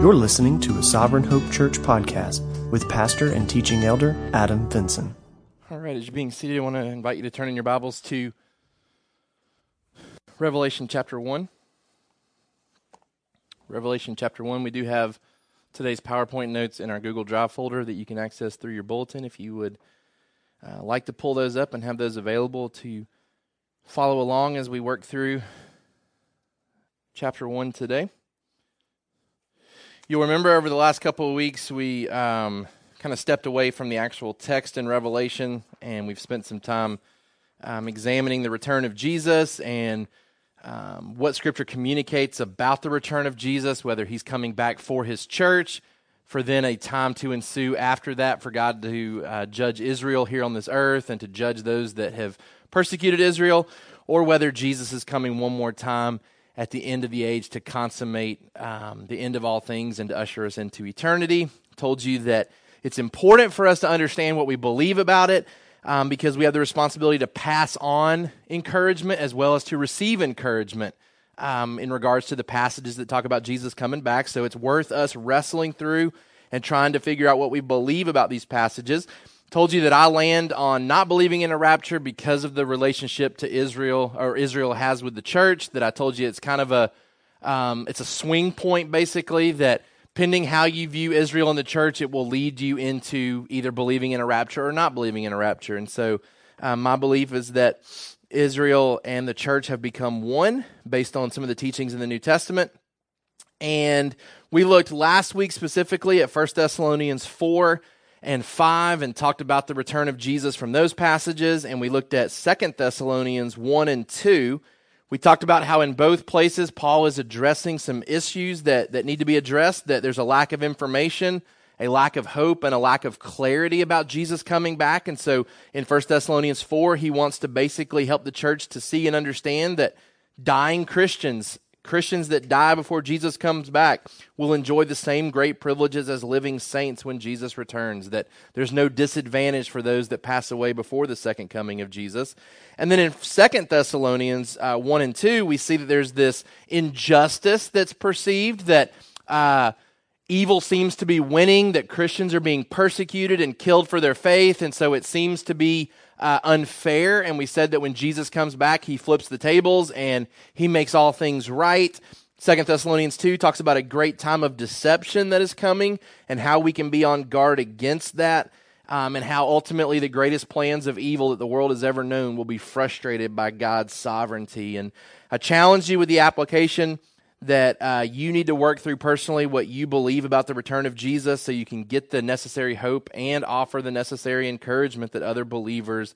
You're listening to a Sovereign Hope Church podcast with pastor and teaching elder Adam Vinson. All right, as you're being seated, I want to invite you to turn in your Bibles to Revelation chapter 1. Revelation chapter 1. We do have today's PowerPoint notes in our Google Drive folder that you can access through your bulletin if you would uh, like to pull those up and have those available to follow along as we work through chapter 1 today. You'll remember over the last couple of weeks, we um, kind of stepped away from the actual text in Revelation, and we've spent some time um, examining the return of Jesus and um, what Scripture communicates about the return of Jesus, whether he's coming back for his church, for then a time to ensue after that for God to uh, judge Israel here on this earth and to judge those that have persecuted Israel, or whether Jesus is coming one more time at the end of the age to consummate um, the end of all things and to usher us into eternity. Told you that it's important for us to understand what we believe about it um, because we have the responsibility to pass on encouragement as well as to receive encouragement um, in regards to the passages that talk about Jesus coming back. So it's worth us wrestling through and trying to figure out what we believe about these passages told you that I land on not believing in a rapture because of the relationship to Israel or Israel has with the church. That I told you it's kind of a um, it's a swing point basically that pending how you view Israel and the church, it will lead you into either believing in a rapture or not believing in a rapture. And so, um, my belief is that Israel and the church have become one based on some of the teachings in the New Testament. And we looked last week specifically at 1 Thessalonians 4 and 5 and talked about the return of Jesus from those passages. And we looked at Second Thessalonians 1 and 2. We talked about how in both places Paul is addressing some issues that, that need to be addressed, that there's a lack of information, a lack of hope, and a lack of clarity about Jesus coming back. And so in 1 Thessalonians 4, he wants to basically help the church to see and understand that dying Christians Christians that die before Jesus comes back will enjoy the same great privileges as living saints when Jesus returns, that there's no disadvantage for those that pass away before the second coming of Jesus. And then in Second Thessalonians uh, 1 and 2, we see that there's this injustice that's perceived that. Uh, evil seems to be winning, that Christians are being persecuted and killed for their faith, and so it seems to be uh, unfair. And we said that when Jesus comes back, he flips the tables and he makes all things right. Second Thessalonians 2 talks about a great time of deception that is coming and how we can be on guard against that. Um, and how ultimately the greatest plans of evil that the world has ever known will be frustrated by God's sovereignty. And I challenge you with the application that uh, you need to work through personally what you believe about the return of Jesus so you can get the necessary hope and offer the necessary encouragement that other believers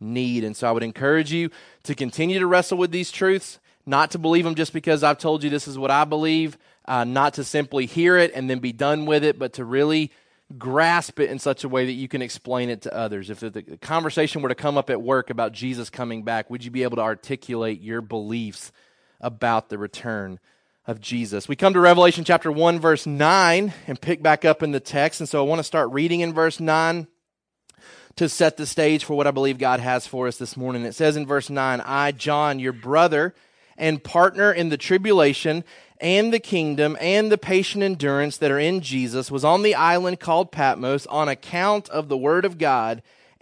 need. And so I would encourage you to continue to wrestle with these truths, not to believe them just because I've told you this is what I believe, uh, not to simply hear it and then be done with it, but to really grasp it in such a way that you can explain it to others. If the conversation were to come up at work about Jesus coming back, would you be able to articulate your beliefs about the return of Jesus. We come to Revelation chapter 1, verse 9, and pick back up in the text. And so I want to start reading in verse 9 to set the stage for what I believe God has for us this morning. It says in verse 9, I, John, your brother and partner in the tribulation and the kingdom and the patient endurance that are in Jesus, was on the island called Patmos on account of the word of God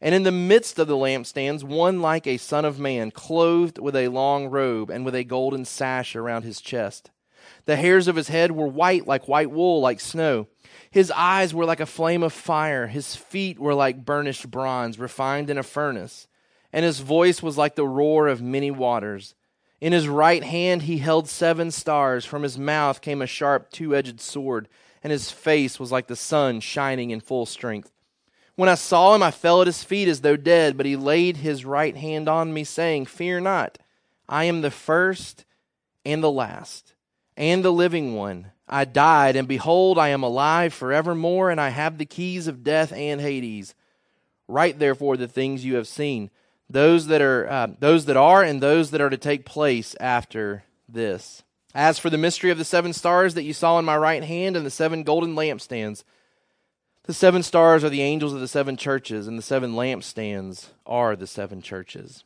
And in the midst of the lampstands, one like a son of man, clothed with a long robe and with a golden sash around his chest. The hairs of his head were white like white wool, like snow. His eyes were like a flame of fire. His feet were like burnished bronze, refined in a furnace. And his voice was like the roar of many waters. In his right hand he held seven stars. From his mouth came a sharp two edged sword, and his face was like the sun shining in full strength. When I saw him, I fell at his feet as though dead, but he laid his right hand on me, saying, Fear not, I am the first and the last, and the living one. I died, and behold, I am alive forevermore, and I have the keys of death and Hades. Write therefore the things you have seen, those that are uh, those that are, and those that are to take place after this. As for the mystery of the seven stars that you saw in my right hand and the seven golden lampstands, the seven stars are the angels of the seven churches, and the seven lampstands are the seven churches.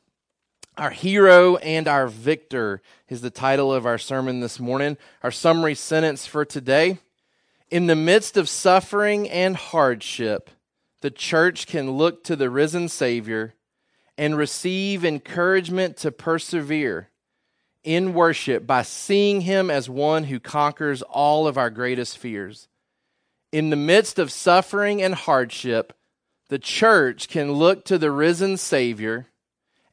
Our hero and our victor is the title of our sermon this morning. Our summary sentence for today In the midst of suffering and hardship, the church can look to the risen Savior and receive encouragement to persevere in worship by seeing Him as one who conquers all of our greatest fears. In the midst of suffering and hardship, the church can look to the risen Savior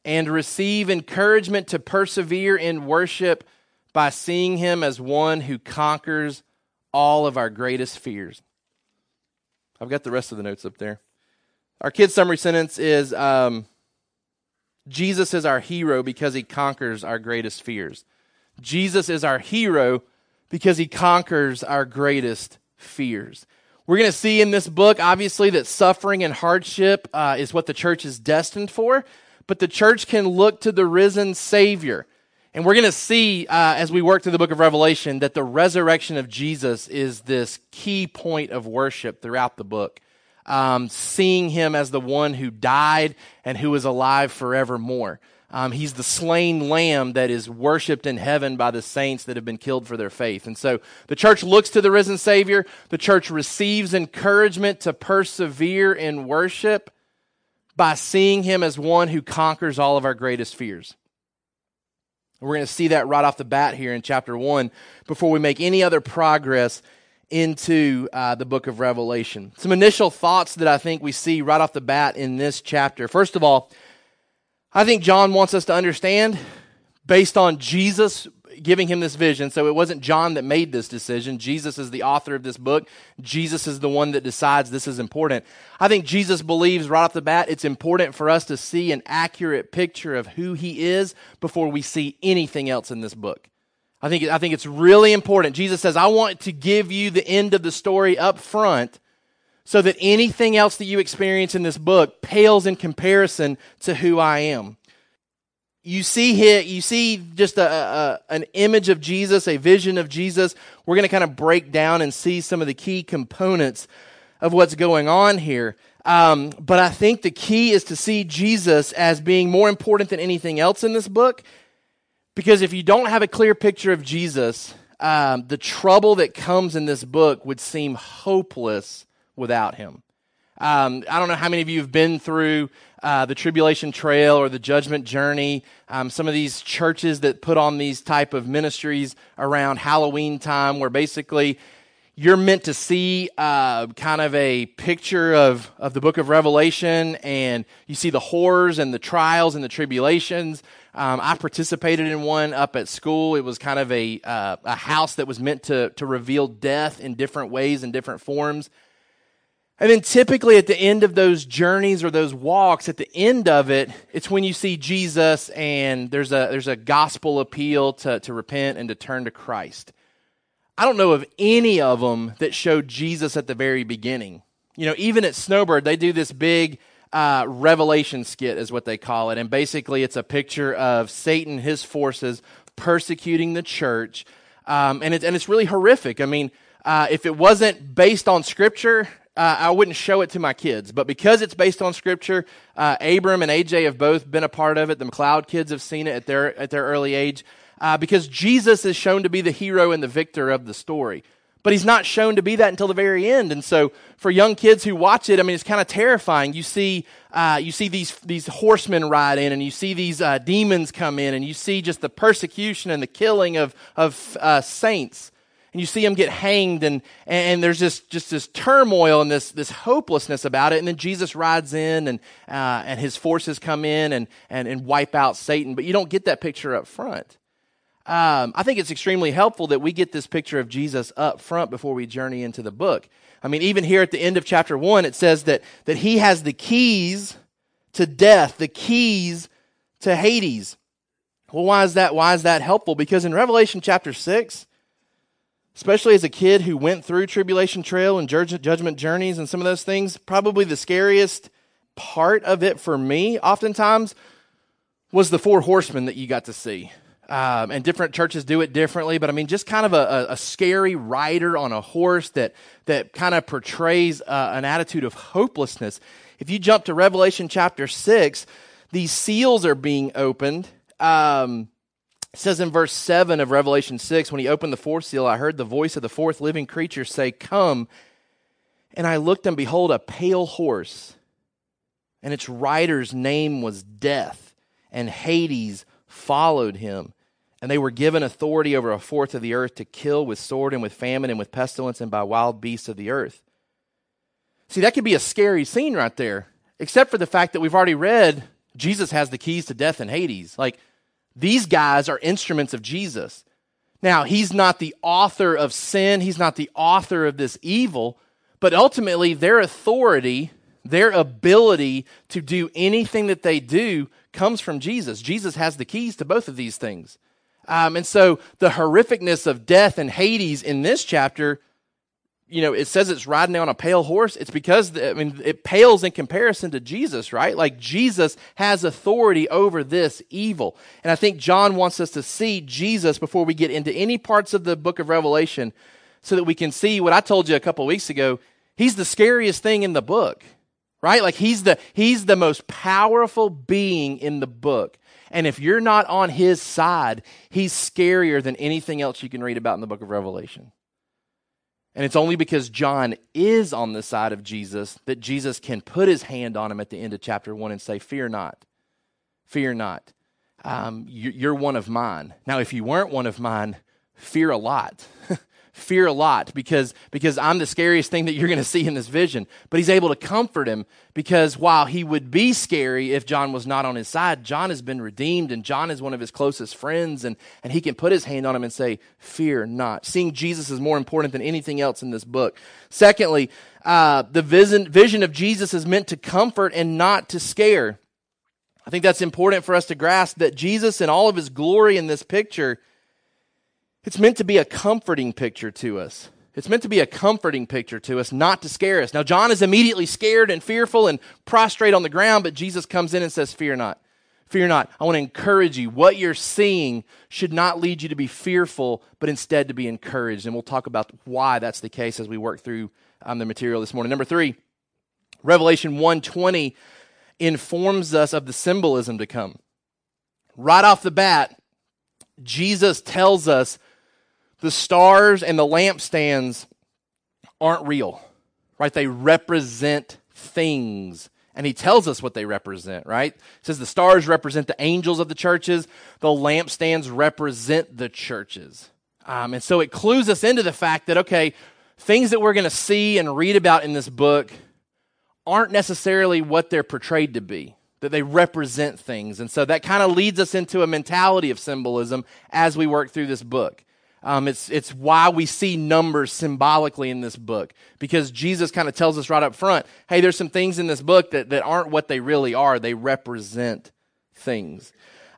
and receive encouragement to persevere in worship by seeing him as one who conquers all of our greatest fears. I've got the rest of the notes up there. Our kid's summary sentence is um, Jesus is our hero because he conquers our greatest fears. Jesus is our hero because he conquers our greatest fears. We're going to see in this book, obviously, that suffering and hardship uh, is what the church is destined for but the church can look to the risen Savior. And we're going to see uh, as we work through the book of Revelation that the resurrection of Jesus is this key point of worship throughout the book. Um, seeing him as the one who died and who is alive forevermore. Um, he's the slain lamb that is worshiped in heaven by the saints that have been killed for their faith. And so the church looks to the risen Savior. The church receives encouragement to persevere in worship by seeing him as one who conquers all of our greatest fears. We're going to see that right off the bat here in chapter 1 before we make any other progress into uh, the book of Revelation. Some initial thoughts that I think we see right off the bat in this chapter. First of all, I think John wants us to understand, based on Jesus giving him this vision. So it wasn't John that made this decision. Jesus is the author of this book. Jesus is the one that decides this is important. I think Jesus believes right off the bat it's important for us to see an accurate picture of who he is before we see anything else in this book. I think, I think it's really important. Jesus says, I want to give you the end of the story up front so that anything else that you experience in this book pales in comparison to who I am you see here, you see just a, a, an image of Jesus, a vision of Jesus. We're going to kind of break down and see some of the key components of what's going on here. Um, but I think the key is to see Jesus as being more important than anything else in this book. Because if you don't have a clear picture of Jesus, um, the trouble that comes in this book would seem hopeless without him. Um, I don't know how many of you have been through uh, the tribulation trail or the judgment journey. Um, some of these churches that put on these type of ministries around Halloween time, where basically you're meant to see uh, kind of a picture of, of the book of Revelation, and you see the horrors and the trials and the tribulations. Um, I participated in one up at school. It was kind of a, uh, a house that was meant to, to reveal death in different ways and different forms. And then typically at the end of those journeys or those walks, at the end of it, it's when you see Jesus and there's a, there's a gospel appeal to, to repent and to turn to Christ. I don't know of any of them that showed Jesus at the very beginning. You know, even at Snowbird, they do this big uh, revelation skit, is what they call it. And basically, it's a picture of Satan, his forces, persecuting the church. Um, and, it, and it's really horrific. I mean, uh, if it wasn't based on Scripture, uh, I wouldn't show it to my kids. But because it's based on Scripture, uh, Abram and AJ have both been a part of it. The McLeod kids have seen it at their at their early age. Uh, because Jesus is shown to be the hero and the victor of the story. But he's not shown to be that until the very end. And so, for young kids who watch it, I mean, it's kind of terrifying. You see, uh, you see these these horsemen ride in, and you see these uh, demons come in, and you see just the persecution and the killing of of uh, saints and you see him get hanged and, and there's just, just this turmoil and this, this hopelessness about it. And then jesus rides in and, uh, and his forces come in and, and, and wipe out satan. But you don't get that picture up front. Um, i think it's extremely helpful that we get this picture of jesus up front before we journey into the book. I mean even here at the end of chapter 1 it says that, that he has the keys to death the keys to hades. Well why is that why is that helpful? Because in revelation chapter 6 especially as a kid who went through tribulation trail and judgment journeys and some of those things, probably the scariest part of it for me, oftentimes, was the four horsemen that you got to see. Um, and different churches do it differently, but I mean, just kind of a, a scary rider on a horse that that kind of portrays uh, an attitude of hopelessness. If you jump to Revelation chapter six, these seals are being opened. Um, it says in verse 7 of Revelation 6, when he opened the fourth seal, I heard the voice of the fourth living creature say, Come. And I looked, and behold, a pale horse, and its rider's name was Death, and Hades followed him. And they were given authority over a fourth of the earth to kill with sword and with famine and with pestilence and by wild beasts of the earth. See, that could be a scary scene right there, except for the fact that we've already read Jesus has the keys to death and Hades. Like, these guys are instruments of Jesus. Now, he's not the author of sin, he's not the author of this evil, but ultimately, their authority, their ability to do anything that they do comes from Jesus. Jesus has the keys to both of these things. Um, and so, the horrificness of death and Hades in this chapter you know, it says it's riding on a pale horse. It's because, I mean, it pales in comparison to Jesus, right? Like Jesus has authority over this evil. And I think John wants us to see Jesus before we get into any parts of the book of Revelation so that we can see what I told you a couple weeks ago. He's the scariest thing in the book, right? Like he's the, he's the most powerful being in the book. And if you're not on his side, he's scarier than anything else you can read about in the book of Revelation. And it's only because John is on the side of Jesus that Jesus can put his hand on him at the end of chapter one and say, Fear not, fear not. Um, you're one of mine. Now, if you weren't one of mine, fear a lot. fear a lot because, because I'm the scariest thing that you're going to see in this vision. But he's able to comfort him because while he would be scary if John was not on his side, John has been redeemed and John is one of his closest friends and, and he can put his hand on him and say, Fear not. Seeing Jesus is more important than anything else in this book. Secondly, uh, the vision, vision of Jesus is meant to comfort and not to scare. I think that's important for us to grasp that Jesus, in all of his glory in this picture, it's meant to be a comforting picture to us. It's meant to be a comforting picture to us, not to scare us. Now, John is immediately scared and fearful and prostrate on the ground, but Jesus comes in and says, Fear not. Fear not. I want to encourage you. What you're seeing should not lead you to be fearful, but instead to be encouraged. And we'll talk about why that's the case as we work through um, the material this morning. Number three, Revelation 120 informs us of the symbolism to come. Right off the bat, Jesus tells us the stars and the lampstands aren't real, right? They represent things. And he tells us what they represent, right? Says the stars represent the angels of the churches, the lampstands represent the churches. Um, and so it clues us into the fact that, okay, things that we're going to see and read about in this book aren't necessarily what they're portrayed to be, that they represent things. And so that kind of leads us into a mentality of symbolism as we work through this book. Um, it's, it's why we see numbers symbolically in this book because Jesus kind of tells us right up front hey, there's some things in this book that, that aren't what they really are, they represent things.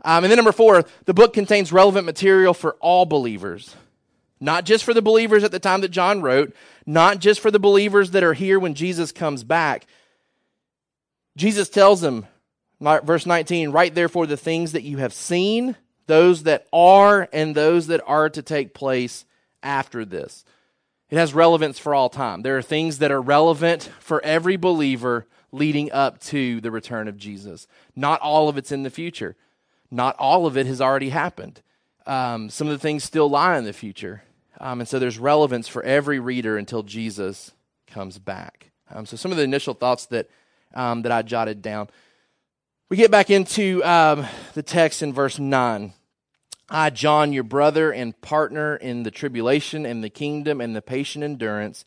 Um, and then, number four, the book contains relevant material for all believers, not just for the believers at the time that John wrote, not just for the believers that are here when Jesus comes back. Jesus tells them, verse 19, write therefore the things that you have seen those that are and those that are to take place after this. It has relevance for all time. There are things that are relevant for every believer leading up to the return of Jesus. Not all of it's in the future, not all of it has already happened. Um, some of the things still lie in the future. Um, and so there's relevance for every reader until Jesus comes back. Um, so some of the initial thoughts that, um, that I jotted down. We get back into um, the text in verse 9. I, John, your brother and partner in the tribulation and the kingdom and the patient endurance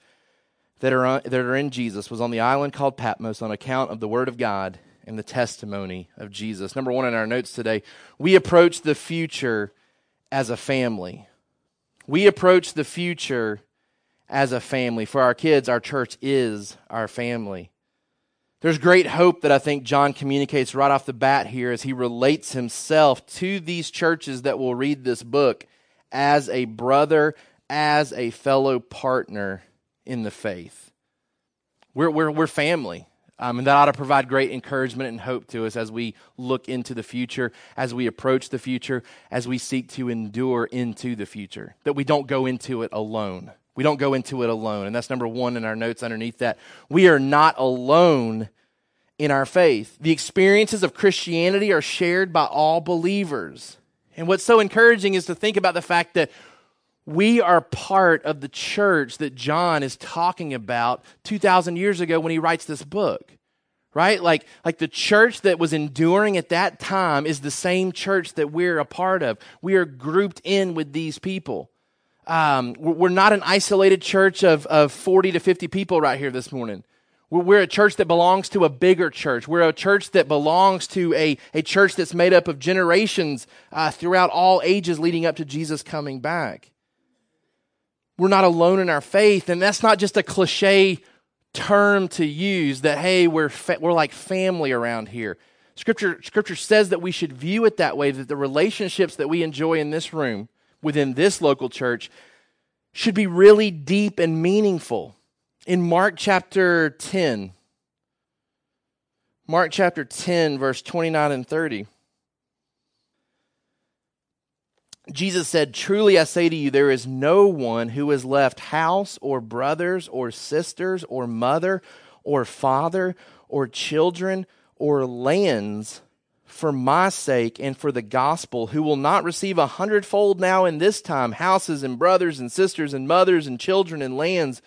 that are, on, that are in Jesus, was on the island called Patmos on account of the word of God and the testimony of Jesus. Number one in our notes today, we approach the future as a family. We approach the future as a family. For our kids, our church is our family. There's great hope that I think John communicates right off the bat here as he relates himself to these churches that will read this book as a brother, as a fellow partner in the faith. We're, we're, we're family. Um, and that ought to provide great encouragement and hope to us as we look into the future, as we approach the future, as we seek to endure into the future. That we don't go into it alone. We don't go into it alone. And that's number one in our notes underneath that. We are not alone in our faith. The experiences of Christianity are shared by all believers. And what's so encouraging is to think about the fact that we are part of the church that John is talking about 2,000 years ago when he writes this book. Right? Like, like the church that was enduring at that time is the same church that we're a part of. We are grouped in with these people. Um, we're not an isolated church of, of 40 to 50 people right here this morning. We're a church that belongs to a bigger church. We're a church that belongs to a, a church that's made up of generations uh, throughout all ages leading up to Jesus coming back. We're not alone in our faith, and that's not just a cliche term to use that, hey, we're, fa- we're like family around here. Scripture, scripture says that we should view it that way, that the relationships that we enjoy in this room, within this local church, should be really deep and meaningful in Mark chapter 10, Mark chapter 10, verse 29 and 30. Jesus said, Truly I say to you, there is no one who has left house or brothers or sisters or mother or father or children or lands for my sake and for the gospel, who will not receive a hundredfold now in this time houses and brothers and sisters and mothers and children and lands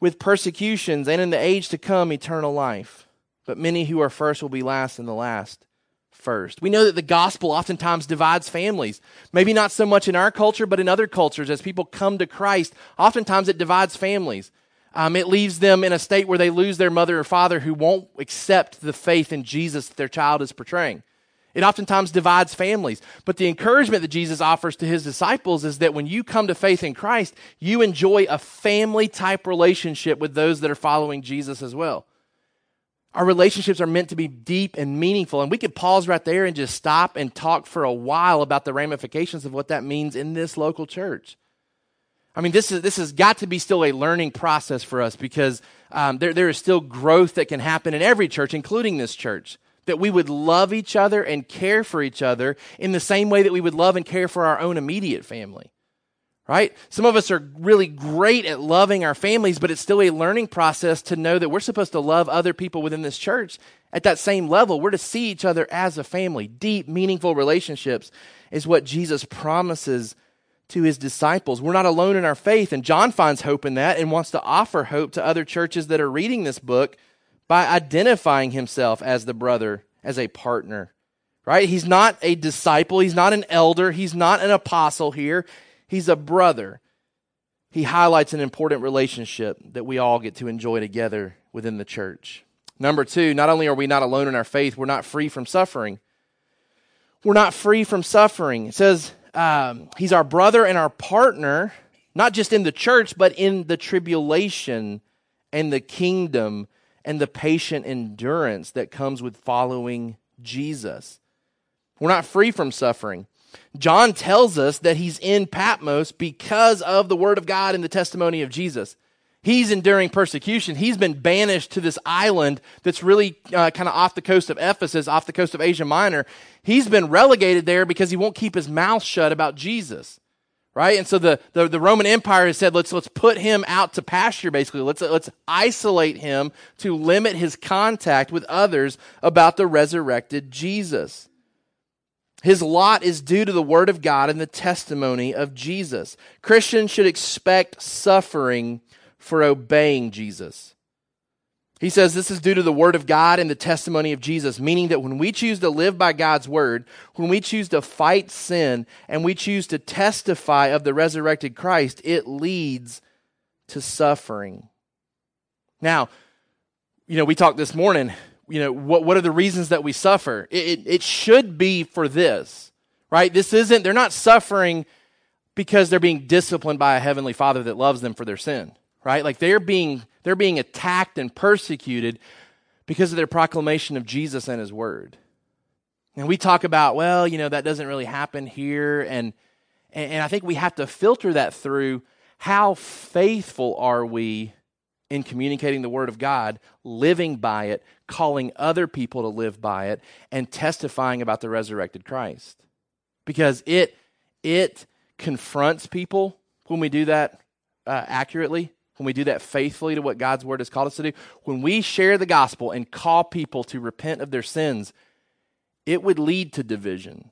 with persecutions, and in the age to come, eternal life. But many who are first will be last, and the last first. We know that the gospel oftentimes divides families. Maybe not so much in our culture, but in other cultures. As people come to Christ, oftentimes it divides families. Um, it leaves them in a state where they lose their mother or father who won't accept the faith in Jesus that their child is portraying. It oftentimes divides families. But the encouragement that Jesus offers to his disciples is that when you come to faith in Christ, you enjoy a family type relationship with those that are following Jesus as well. Our relationships are meant to be deep and meaningful. And we could pause right there and just stop and talk for a while about the ramifications of what that means in this local church. I mean, this, is, this has got to be still a learning process for us because um, there, there is still growth that can happen in every church, including this church that we would love each other and care for each other in the same way that we would love and care for our own immediate family. Right? Some of us are really great at loving our families, but it's still a learning process to know that we're supposed to love other people within this church at that same level. We're to see each other as a family. Deep, meaningful relationships is what Jesus promises to his disciples. We're not alone in our faith, and John finds hope in that and wants to offer hope to other churches that are reading this book by identifying himself as the brother, as a partner. Right? He's not a disciple, he's not an elder, he's not an apostle here. He's a brother. He highlights an important relationship that we all get to enjoy together within the church. Number two, not only are we not alone in our faith, we're not free from suffering. We're not free from suffering. It says um, he's our brother and our partner, not just in the church, but in the tribulation and the kingdom and the patient endurance that comes with following Jesus. We're not free from suffering. John tells us that he's in Patmos because of the word of God and the testimony of Jesus. He's enduring persecution. He's been banished to this island that's really uh, kind of off the coast of Ephesus, off the coast of Asia Minor. He's been relegated there because he won't keep his mouth shut about Jesus right? And so the, the, the, Roman Empire has said, let's, let's put him out to pasture, basically. Let's, let's isolate him to limit his contact with others about the resurrected Jesus. His lot is due to the word of God and the testimony of Jesus. Christians should expect suffering for obeying Jesus. He says this is due to the word of God and the testimony of Jesus, meaning that when we choose to live by God's word, when we choose to fight sin, and we choose to testify of the resurrected Christ, it leads to suffering. Now, you know, we talked this morning, you know, what, what are the reasons that we suffer? It, it, it should be for this, right? This isn't, they're not suffering because they're being disciplined by a heavenly father that loves them for their sin, right? Like they're being they're being attacked and persecuted because of their proclamation of Jesus and his word. And we talk about, well, you know, that doesn't really happen here. And, and I think we have to filter that through how faithful are we in communicating the Word of God, living by it, calling other people to live by it, and testifying about the resurrected Christ. Because it, it confronts people when we do that uh, accurately, when we do that faithfully to what God's Word has called us to do. When we share the gospel and call people to repent of their sins, it would lead to division.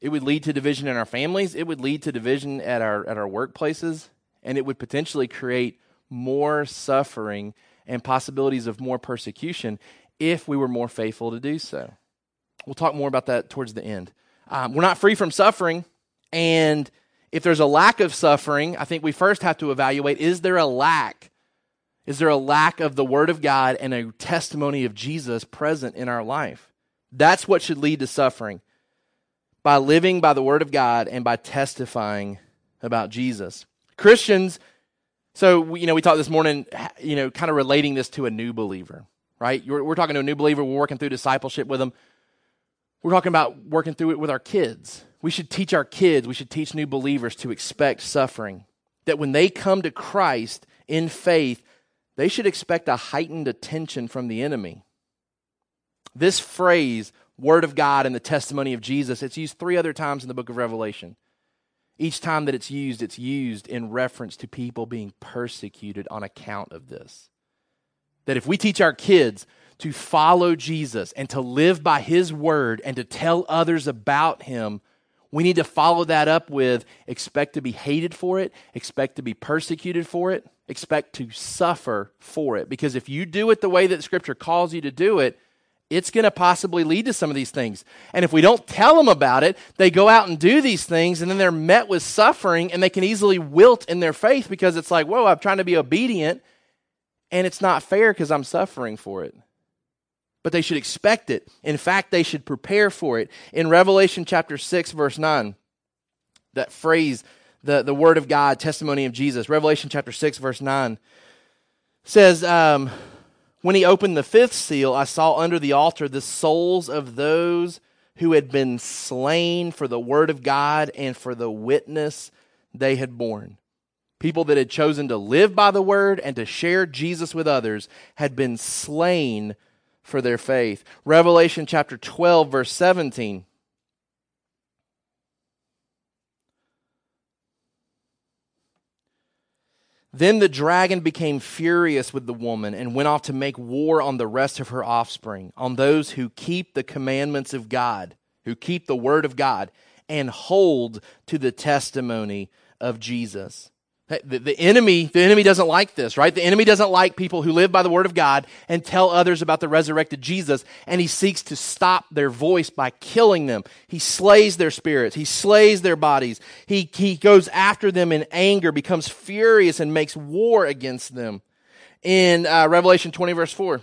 It would lead to division in our families. It would lead to division at our, at our workplaces. And it would potentially create more suffering and possibilities of more persecution if we were more faithful to do so. We'll talk more about that towards the end. Um, we're not free from suffering. And if there's a lack of suffering, I think we first have to evaluate is there a lack? Is there a lack of the Word of God and a testimony of Jesus present in our life? That's what should lead to suffering by living by the Word of God and by testifying about Jesus. Christians, so, you know, we talked this morning, you know, kind of relating this to a new believer, right? we're talking to a new believer, we're working through discipleship with them. We're talking about working through it with our kids. We should teach our kids, we should teach new believers to expect suffering. That when they come to Christ in faith, they should expect a heightened attention from the enemy. This phrase, word of God and the testimony of Jesus, it's used three other times in the book of Revelation. Each time that it's used, it's used in reference to people being persecuted on account of this. That if we teach our kids to follow Jesus and to live by his word and to tell others about him, we need to follow that up with expect to be hated for it, expect to be persecuted for it, expect to suffer for it. Because if you do it the way that Scripture calls you to do it, it's going to possibly lead to some of these things. And if we don't tell them about it, they go out and do these things, and then they're met with suffering, and they can easily wilt in their faith because it's like, whoa, I'm trying to be obedient, and it's not fair because I'm suffering for it. But they should expect it. In fact, they should prepare for it. In Revelation chapter 6, verse 9, that phrase, the, the word of God, testimony of Jesus, Revelation chapter 6, verse 9, says, um, when he opened the fifth seal, I saw under the altar the souls of those who had been slain for the word of God and for the witness they had borne. People that had chosen to live by the word and to share Jesus with others had been slain for their faith. Revelation chapter 12, verse 17. Then the dragon became furious with the woman and went off to make war on the rest of her offspring, on those who keep the commandments of God, who keep the word of God, and hold to the testimony of Jesus. The, the, enemy, the enemy doesn't like this, right? The enemy doesn't like people who live by the word of God and tell others about the resurrected Jesus, and he seeks to stop their voice by killing them. He slays their spirits, he slays their bodies. He, he goes after them in anger, becomes furious, and makes war against them. In uh, Revelation 20, verse 4.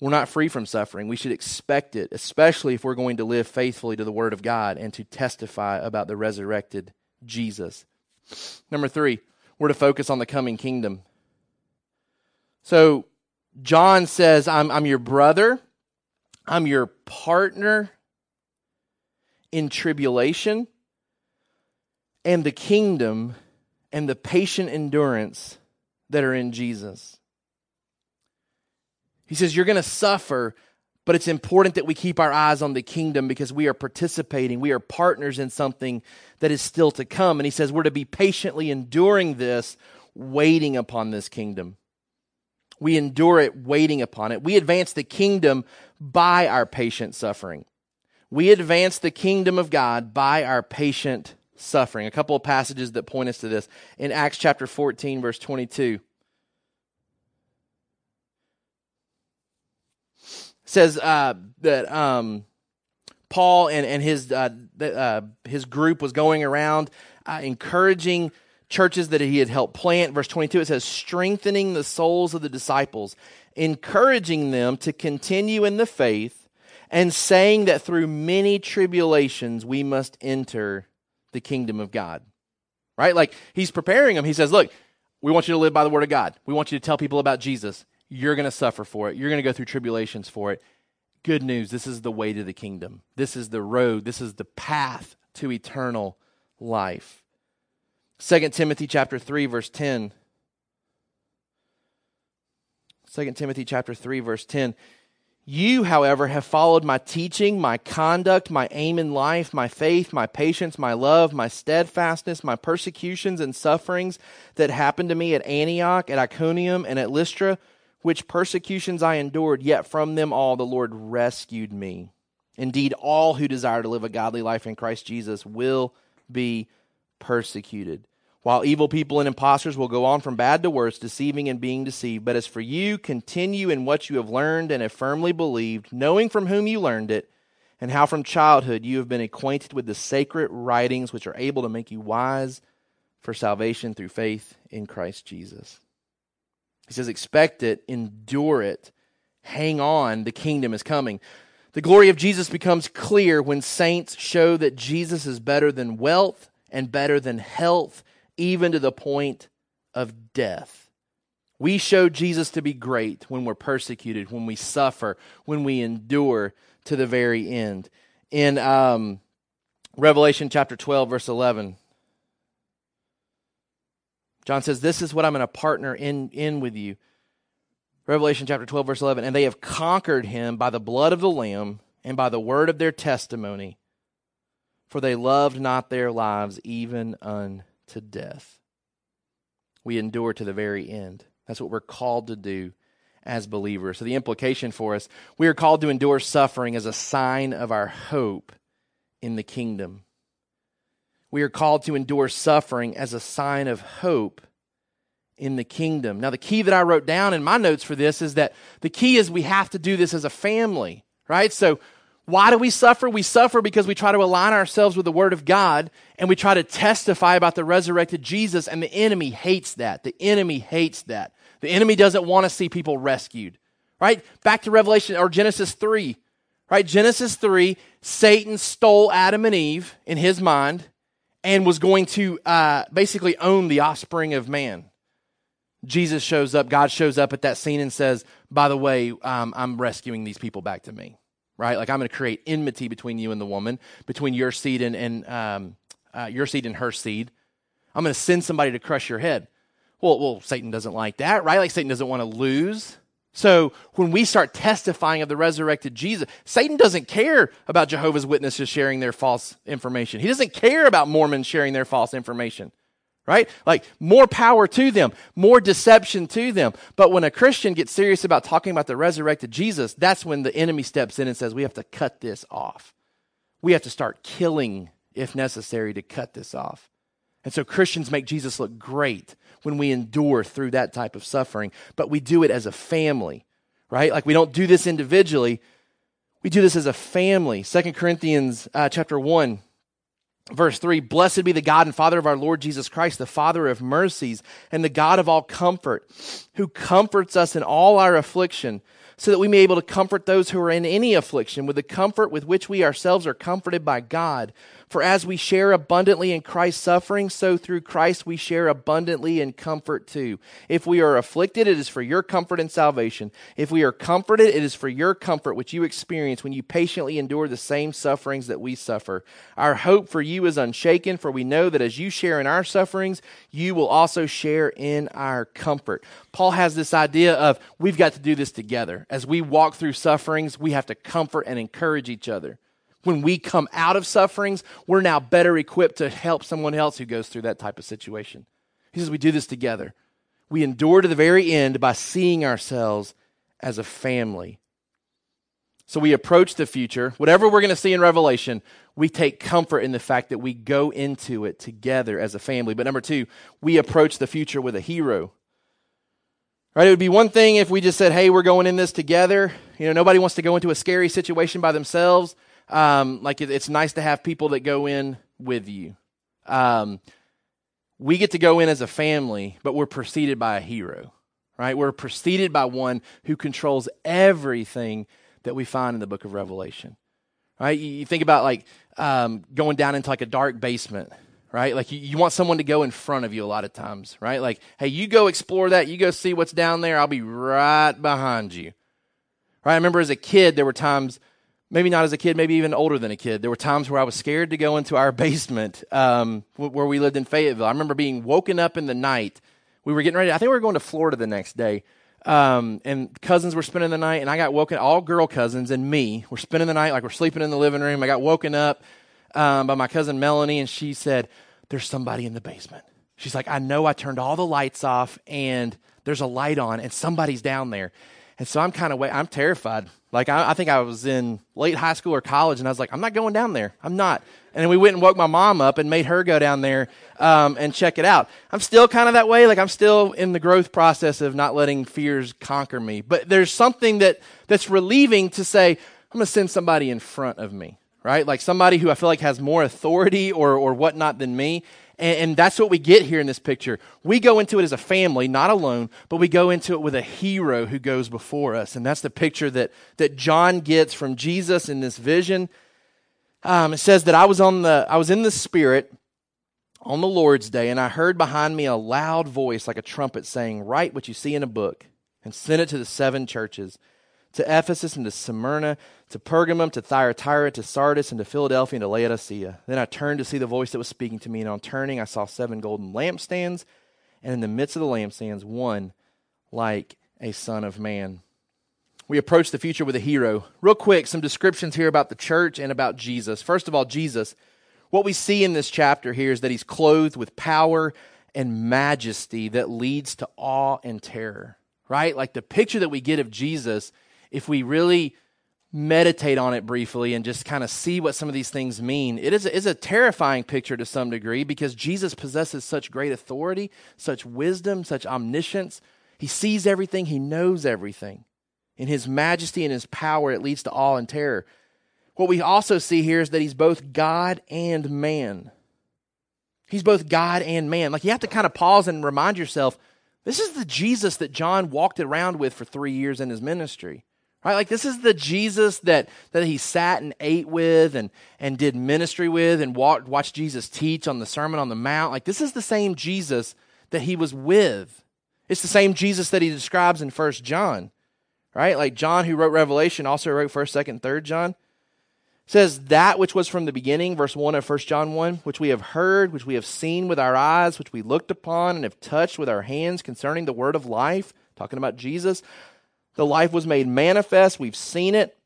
We're not free from suffering. We should expect it, especially if we're going to live faithfully to the Word of God and to testify about the resurrected Jesus. Number three, we're to focus on the coming kingdom. So, John says, I'm, I'm your brother, I'm your partner in tribulation and the kingdom and the patient endurance that are in Jesus. He says, You're going to suffer, but it's important that we keep our eyes on the kingdom because we are participating. We are partners in something that is still to come. And he says, We're to be patiently enduring this, waiting upon this kingdom. We endure it, waiting upon it. We advance the kingdom by our patient suffering. We advance the kingdom of God by our patient suffering. A couple of passages that point us to this. In Acts chapter 14, verse 22. Says uh, that um, Paul and, and his, uh, uh, his group was going around uh, encouraging churches that he had helped plant. Verse 22, it says, strengthening the souls of the disciples, encouraging them to continue in the faith, and saying that through many tribulations we must enter the kingdom of God. Right? Like he's preparing them. He says, Look, we want you to live by the word of God. We want you to tell people about Jesus. You're going to suffer for it. You're going to go through tribulations for it. Good news. This is the way to the kingdom. This is the road. This is the path to eternal life. 2 Timothy chapter 3 verse 10 2 Timothy chapter 3 verse 10 you however have followed my teaching my conduct my aim in life my faith my patience my love my steadfastness my persecutions and sufferings that happened to me at Antioch at Iconium and at Lystra which persecutions I endured yet from them all the Lord rescued me indeed all who desire to live a godly life in Christ Jesus will be persecuted. While evil people and impostors will go on from bad to worse, deceiving and being deceived. But as for you, continue in what you have learned and have firmly believed, knowing from whom you learned it, and how from childhood you have been acquainted with the sacred writings which are able to make you wise for salvation through faith in Christ Jesus. He says, expect it, endure it, hang on, the kingdom is coming. The glory of Jesus becomes clear when saints show that Jesus is better than wealth and better than health, even to the point of death. We show Jesus to be great when we're persecuted, when we suffer, when we endure to the very end. In um, Revelation chapter 12, verse 11, John says, This is what I'm going to partner in, in with you. Revelation chapter 12, verse 11. And they have conquered him by the blood of the Lamb and by the word of their testimony, for they loved not their lives even unto death. We endure to the very end. That's what we're called to do as believers. So, the implication for us we are called to endure suffering as a sign of our hope in the kingdom. We are called to endure suffering as a sign of hope in the kingdom. Now, the key that I wrote down in my notes for this is that the key is we have to do this as a family, right? So, why do we suffer? We suffer because we try to align ourselves with the Word of God and we try to testify about the resurrected Jesus, and the enemy hates that. The enemy hates that. The enemy doesn't want to see people rescued, right? Back to Revelation or Genesis 3, right? Genesis 3, Satan stole Adam and Eve in his mind and was going to uh, basically own the offspring of man. Jesus shows up, God shows up at that scene and says, By the way, um, I'm rescuing these people back to me, right? Like I'm going to create enmity between you and the woman, between your seed and, and um, uh, your seed and her seed. I'm going to send somebody to crush your head. Well, well, Satan doesn't like that, right? Like Satan doesn't want to lose. So when we start testifying of the resurrected Jesus, Satan doesn't care about Jehovah's Witnesses sharing their false information. He doesn't care about Mormons sharing their false information right? Like more power to them, more deception to them. But when a Christian gets serious about talking about the resurrected Jesus, that's when the enemy steps in and says, we have to cut this off. We have to start killing if necessary to cut this off. And so Christians make Jesus look great when we endure through that type of suffering, but we do it as a family, right? Like we don't do this individually. We do this as a family. Second Corinthians uh, chapter 1 Verse 3 Blessed be the God and Father of our Lord Jesus Christ, the Father of mercies and the God of all comfort, who comforts us in all our affliction so that we may be able to comfort those who are in any affliction with the comfort with which we ourselves are comforted by God. For as we share abundantly in Christ's suffering, so through Christ we share abundantly in comfort too. If we are afflicted, it is for your comfort and salvation. If we are comforted, it is for your comfort, which you experience when you patiently endure the same sufferings that we suffer. Our hope for you is unshaken, for we know that as you share in our sufferings, you will also share in our comfort. Paul has this idea of we've got to do this together. As we walk through sufferings, we have to comfort and encourage each other. When we come out of sufferings, we're now better equipped to help someone else who goes through that type of situation. He says we do this together. We endure to the very end by seeing ourselves as a family. So we approach the future, whatever we're going to see in Revelation, we take comfort in the fact that we go into it together as a family. But number two, we approach the future with a hero. Right? It would be one thing if we just said, hey, we're going in this together. You know, nobody wants to go into a scary situation by themselves. Um, like it, it's nice to have people that go in with you. Um, we get to go in as a family, but we're preceded by a hero, right? We're preceded by one who controls everything that we find in the book of Revelation, right? You, think about like um, going down into like a dark basement, right? Like you, you want someone to go in front of you a lot of times, right? Like, hey, you go explore that, you go see what's down there, I'll be right behind you, right? I remember as a kid, there were times maybe not as a kid, maybe even older than a kid. There were times where I was scared to go into our basement um, where we lived in Fayetteville. I remember being woken up in the night. We were getting ready. I think we were going to Florida the next day. Um, and cousins were spending the night, and I got woken. All girl cousins and me were spending the night like we're sleeping in the living room. I got woken up um, by my cousin Melanie, and she said, "There's somebody in the basement." She's like, "I know. I turned all the lights off, and there's a light on, and somebody's down there." And so I'm kind of, I'm terrified. Like, I, I, think I was in late high school or college, and I was like, I'm not going down there. I'm not. And then we went and woke my mom up and made her go down there um, and check it out. I'm still kind of that way. Like, I'm still in the growth process of not letting fears conquer me. But there's something that, that's relieving to say, I'm going to send somebody in front of me, right? Like somebody who I feel like has more authority or, or whatnot than me. And, and, that's what we get here in this picture. We go into it as a family, not alone, but we go into it with a hero who goes before us. And that's the picture that, that John gets from Jesus in this vision. Um, it says that I was on the I was in the spirit on the Lord's day, and I heard behind me a loud voice like a trumpet saying, Write what you see in a book, and send it to the seven churches to Ephesus and to Smyrna, to Pergamum, to Thyatira, to Sardis, and to Philadelphia, and to Laodicea. Then I turned to see the voice that was speaking to me, and on turning, I saw seven golden lampstands, and in the midst of the lampstands, one like a son of man. We approach the future with a hero. Real quick, some descriptions here about the church and about Jesus. First of all, Jesus. What we see in this chapter here is that he's clothed with power and majesty that leads to awe and terror, right? Like the picture that we get of Jesus if we really meditate on it briefly and just kind of see what some of these things mean, it is a, is a terrifying picture to some degree because Jesus possesses such great authority, such wisdom, such omniscience. He sees everything, he knows everything. In his majesty and his power, it leads to awe and terror. What we also see here is that he's both God and man. He's both God and man. Like you have to kind of pause and remind yourself this is the Jesus that John walked around with for three years in his ministry. Right? Like this is the Jesus that, that he sat and ate with and, and did ministry with and walked, watched Jesus teach on the Sermon on the Mount. Like this is the same Jesus that he was with. It's the same Jesus that he describes in First John. Right? Like John who wrote Revelation also wrote 1st, 2nd, 3rd John. says that which was from the beginning, verse 1 of First John 1, which we have heard, which we have seen with our eyes, which we looked upon and have touched with our hands concerning the word of life, talking about Jesus. The life was made manifest. We've seen it.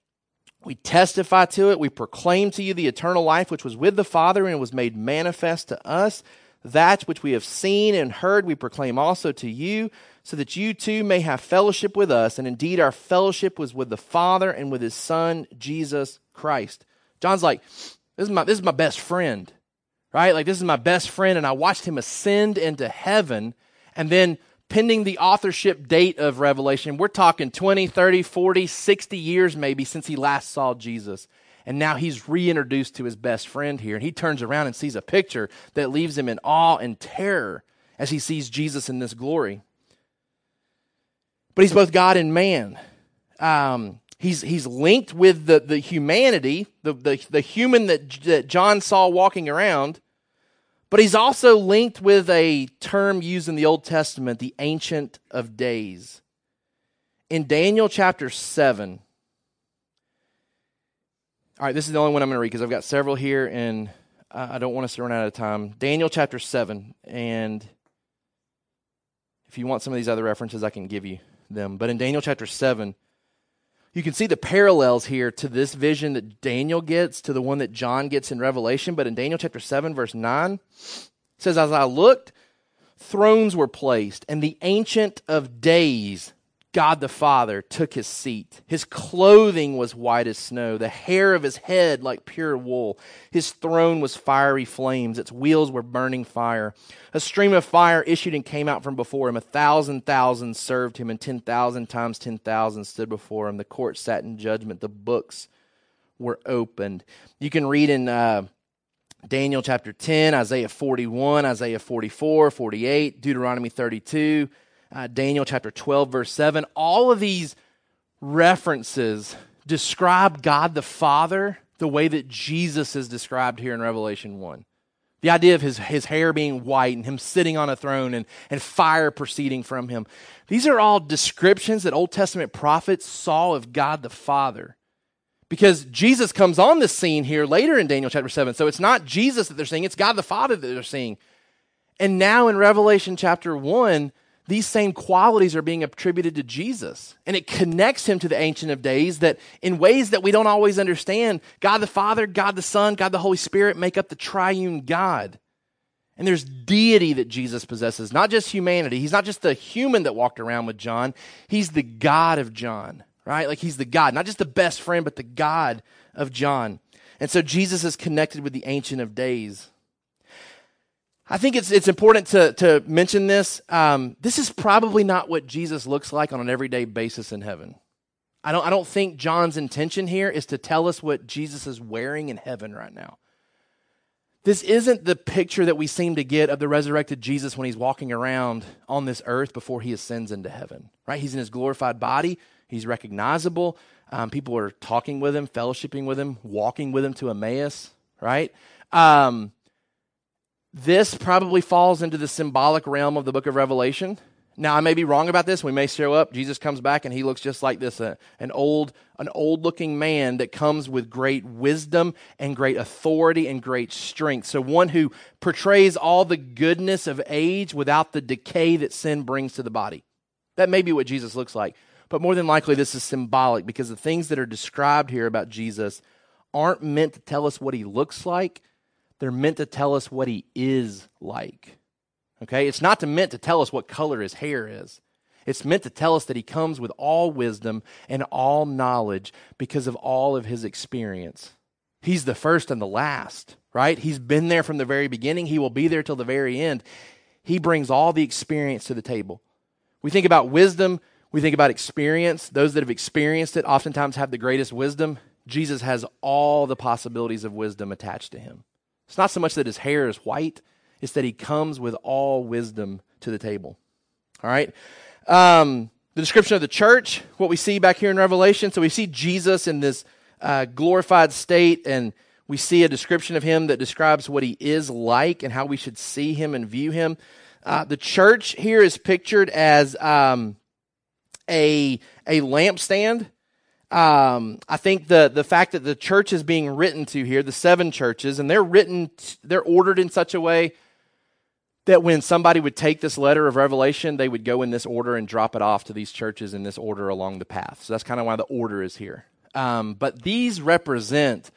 We testify to it. We proclaim to you the eternal life which was with the Father and was made manifest to us. That which we have seen and heard, we proclaim also to you, so that you too may have fellowship with us. And indeed, our fellowship was with the Father and with his Son, Jesus Christ. John's like, this is my, this is my best friend, right? Like, this is my best friend, and I watched him ascend into heaven. And then pending the authorship date of Revelation, we're talking 20, 30, 40, 60 years maybe since he last saw Jesus. And now he's reintroduced to his best friend here. And he turns around and sees a picture that leaves him in awe and terror as he sees Jesus in this glory. But he's both God and man. Um, he's, he's linked with the, the humanity, the, the, the human that, that John saw walking around but he's also linked with a term used in the Old Testament, the Ancient of Days. In Daniel chapter 7, all right, this is the only one I'm going to read because I've got several here and I don't want us to run out of time. Daniel chapter 7, and if you want some of these other references, I can give you them. But in Daniel chapter 7, you can see the parallels here to this vision that Daniel gets to the one that John gets in Revelation. But in Daniel chapter 7, verse 9, it says, As I looked, thrones were placed, and the Ancient of Days God the Father took his seat. His clothing was white as snow, the hair of his head like pure wool. His throne was fiery flames, its wheels were burning fire. A stream of fire issued and came out from before him. A thousand thousands served him, and ten thousand times ten thousand stood before him. The court sat in judgment. The books were opened. You can read in uh, Daniel chapter 10, Isaiah 41, Isaiah 44, 48, Deuteronomy 32, uh, Daniel chapter 12, verse 7. All of these references describe God the Father the way that Jesus is described here in Revelation 1. The idea of his, his hair being white and him sitting on a throne and, and fire proceeding from him. These are all descriptions that Old Testament prophets saw of God the Father because Jesus comes on the scene here later in Daniel chapter 7. So it's not Jesus that they're seeing, it's God the Father that they're seeing. And now in Revelation chapter 1, these same qualities are being attributed to Jesus. And it connects him to the Ancient of Days that in ways that we don't always understand, God the Father, God the Son, God the Holy Spirit make up the triune God. And there's deity that Jesus possesses, not just humanity. He's not just the human that walked around with John, he's the God of John right? Like he's the God, not just the best friend, but the God of John. And so Jesus is connected with the Ancient of Days. I think it's, it's important to, to mention this. Um, this is probably not what Jesus looks like on an everyday basis in heaven. I don't, I don't think John's intention here is to tell us what Jesus is wearing in heaven right now. This isn't the picture that we seem to get of the resurrected Jesus when he's walking around on this earth before he ascends into heaven, right? He's in his glorified body. He's recognizable. Um, people are talking with him, fellowshipping with him, walking with him to Emmaus, right? Um, this probably falls into the symbolic realm of the book of Revelation. Now, I may be wrong about this. We may show up. Jesus comes back and he looks just like this uh, an old, an old looking man that comes with great wisdom and great authority and great strength. So, one who portrays all the goodness of age without the decay that sin brings to the body. That may be what Jesus looks like. But more than likely, this is symbolic because the things that are described here about Jesus aren't meant to tell us what he looks like, they're meant to tell us what he is like. Okay? It's not to meant to tell us what color his hair is. It's meant to tell us that he comes with all wisdom and all knowledge because of all of his experience. He's the first and the last, right? He's been there from the very beginning. He will be there till the very end. He brings all the experience to the table. We think about wisdom we think about experience. Those that have experienced it oftentimes have the greatest wisdom. Jesus has all the possibilities of wisdom attached to him. It's not so much that his hair is white, it's that he comes with all wisdom to the table. All right? Um, the description of the church, what we see back here in Revelation. So we see Jesus in this uh, glorified state, and we see a description of him that describes what he is like and how we should see him and view him. Uh, the church here is pictured as um, a a lampstand. Um, I think the the fact that the church is being written to here, the seven churches, and they're written, they're ordered in such a way that when somebody would take this letter of Revelation, they would go in this order and drop it off to these churches in this order along the path. So that's kind of why the order is here. Um, but these represent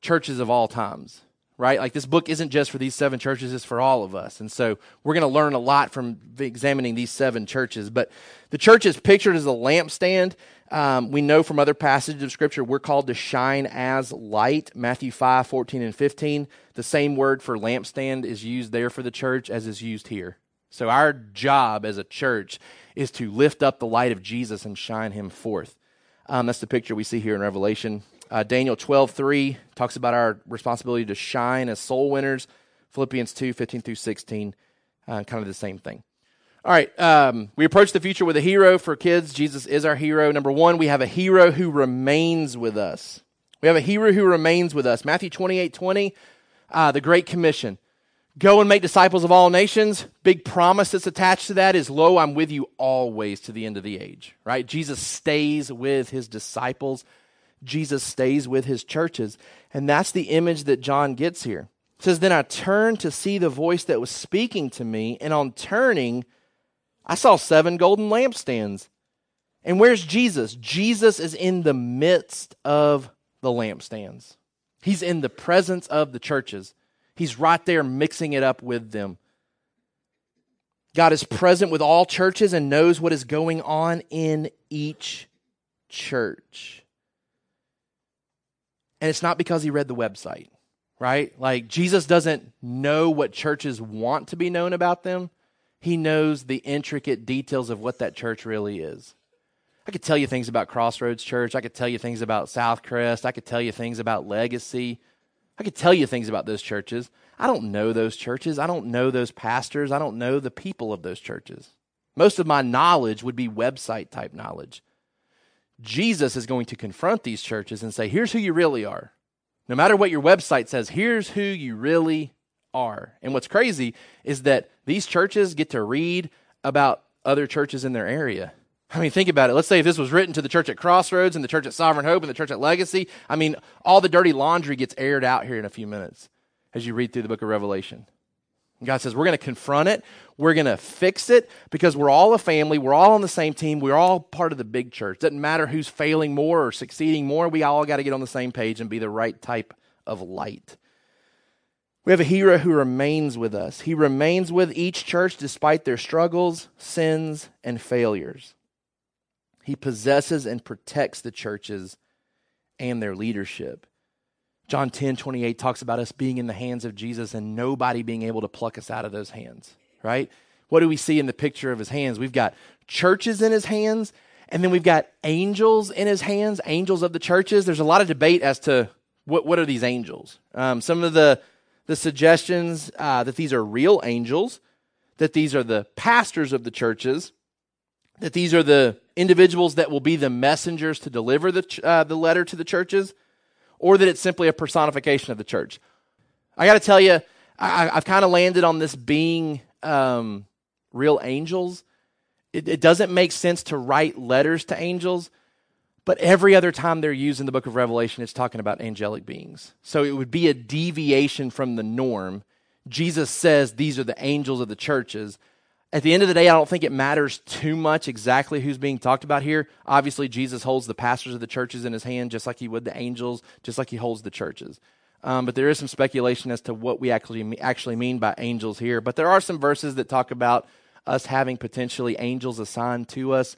churches of all times right? Like this book isn't just for these seven churches, it's for all of us. And so we're going to learn a lot from examining these seven churches. But the church is pictured as a lampstand. Um, we know from other passages of Scripture we're called to shine as light. Matthew 5, 14, and 15. The same word for lampstand is used there for the church as is used here. So our job as a church is to lift up the light of Jesus and shine him forth. Um, that's the picture we see here in Revelation. Uh, Daniel 12, 3 talks about our responsibility to shine as soul winners. Philippians 2, 15 through 16, uh, kind of the same thing. All right, um, we approach the future with a hero for kids. Jesus is our hero. Number one, we have a hero who remains with us. We have a hero who remains with us. Matthew 28, 20, uh, the Great Commission. Go and make disciples of all nations. Big promise that's attached to that is, Lo, I'm with you always to the end of the age, right? Jesus stays with his disciples Jesus stays with his churches. And that's the image that John gets here. It says, Then I turned to see the voice that was speaking to me, and on turning, I saw seven golden lampstands. And where's Jesus? Jesus is in the midst of the lampstands. He's in the presence of the churches. He's right there mixing it up with them. God is present with all churches and knows what is going on in each church. And it's not because he read the website, right? Like Jesus doesn't know what churches want to be known about them. He knows the intricate details of what that church really is. I could tell you things about Crossroads Church. I could tell you things about Southcrest. I could tell you things about Legacy. I could tell you things about those churches. I don't know those churches. I don't know those pastors. I don't know the people of those churches. Most of my knowledge would be website type knowledge. Jesus is going to confront these churches and say, here's who you really are. No matter what your website says, here's who you really are. And what's crazy is that these churches get to read about other churches in their area. I mean, think about it. Let's say if this was written to the church at Crossroads and the church at Sovereign Hope and the church at Legacy, I mean, all the dirty laundry gets aired out here in a few minutes as you read through the book of Revelation. God says, We're going to confront it. We're going to fix it because we're all a family. We're all on the same team. We're all part of the big church. Doesn't matter who's failing more or succeeding more. We all got to get on the same page and be the right type of light. We have a hero who remains with us. He remains with each church despite their struggles, sins, and failures. He possesses and protects the churches and their leadership. John 10 28 talks about us being in the hands of Jesus and nobody being able to pluck us out of those hands, right? What do we see in the picture of his hands? We've got churches in his hands, and then we've got angels in his hands, angels of the churches. There's a lot of debate as to what, what are these angels. Um, some of the, the suggestions uh, that these are real angels, that these are the pastors of the churches, that these are the individuals that will be the messengers to deliver the, uh, the letter to the churches or that it's simply a personification of the church. I got to tell you, I, have kind of landed on this being um, real angels. It, it doesn't make sense to write letters to angels, but every other time they're used in the book of Revelation, it's talking about angelic beings. So it would be a deviation from the norm. Jesus says these are the angels of the churches at the end of the day, I don't think it matters too much exactly who's being talked about here. Obviously, Jesus holds the pastors of the churches in his hand, just like he would the angels, just like he holds the churches. Um, but there is some speculation as to what we actually actually mean by angels here. But there are some verses that talk about us having potentially angels assigned to us.